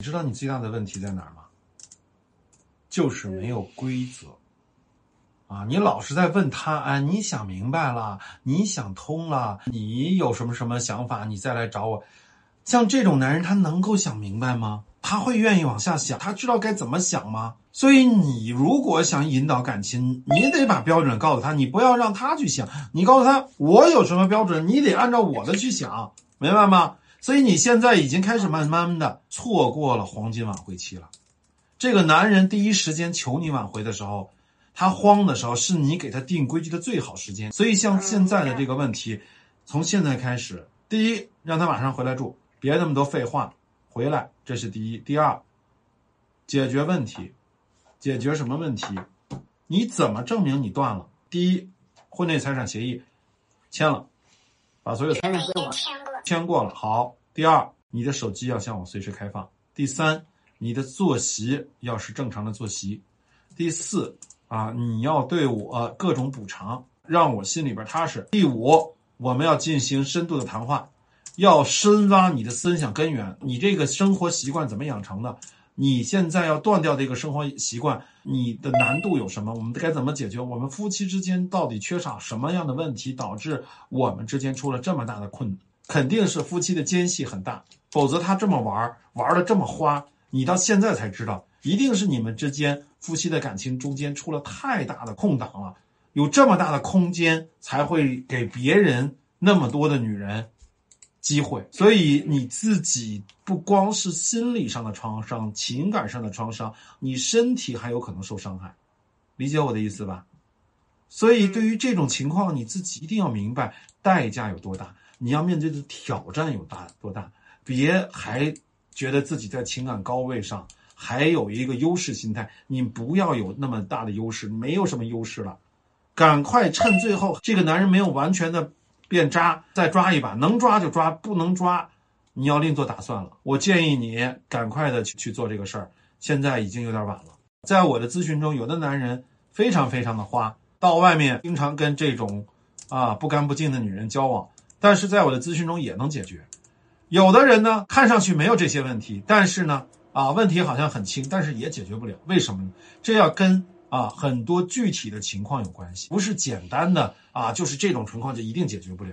你知道你最大的问题在哪儿吗？就是没有规则。啊，你老是在问他，哎，你想明白了，你想通了，你有什么什么想法，你再来找我。像这种男人，他能够想明白吗？他会愿意往下想？他知道该怎么想吗？所以，你如果想引导感情，你得把标准告诉他，你不要让他去想，你告诉他我有什么标准，你得按照我的去想，明白吗？所以你现在已经开始慢慢的错过了黄金挽回期了。这个男人第一时间求你挽回的时候。他慌的时候，是你给他定规矩的最好时间。所以，像现在的这个问题，从现在开始，第一，让他马上回来住，别那么多废话，回来，这是第一。第二，解决问题，解决什么问题？你怎么证明你断了？第一，婚内财产协议签了，把所有财产给我签过了。好。第二，你的手机要向我随时开放。第三，你的作息要是正常的作息。第四。啊，你要对我各种补偿，让我心里边踏实。第五，我们要进行深度的谈话，要深挖你的思想根源。你这个生活习惯怎么养成的？你现在要断掉这个生活习惯，你的难度有什么？我们该怎么解决？我们夫妻之间到底缺少什么样的问题，导致我们之间出了这么大的困难？肯定是夫妻的间隙很大，否则他这么玩玩的这么花，你到现在才知道。一定是你们之间夫妻的感情中间出了太大的空档了，有这么大的空间才会给别人那么多的女人机会。所以你自己不光是心理上的创伤，情感上的创伤，你身体还有可能受伤害，理解我的意思吧？所以对于这种情况，你自己一定要明白代价有多大，你要面对的挑战有大多大，别还觉得自己在情感高位上。还有一个优势心态，你不要有那么大的优势，没有什么优势了，赶快趁最后这个男人没有完全的变渣，再抓一把，能抓就抓，不能抓，你要另做打算了。我建议你赶快的去去做这个事儿，现在已经有点晚了。在我的咨询中，有的男人非常非常的花，到外面经常跟这种啊不干不净的女人交往，但是在我的咨询中也能解决。有的人呢，看上去没有这些问题，但是呢。啊，问题好像很轻，但是也解决不了。为什么呢？这要跟啊很多具体的情况有关系，不是简单的啊，就是这种情况就一定解决不了。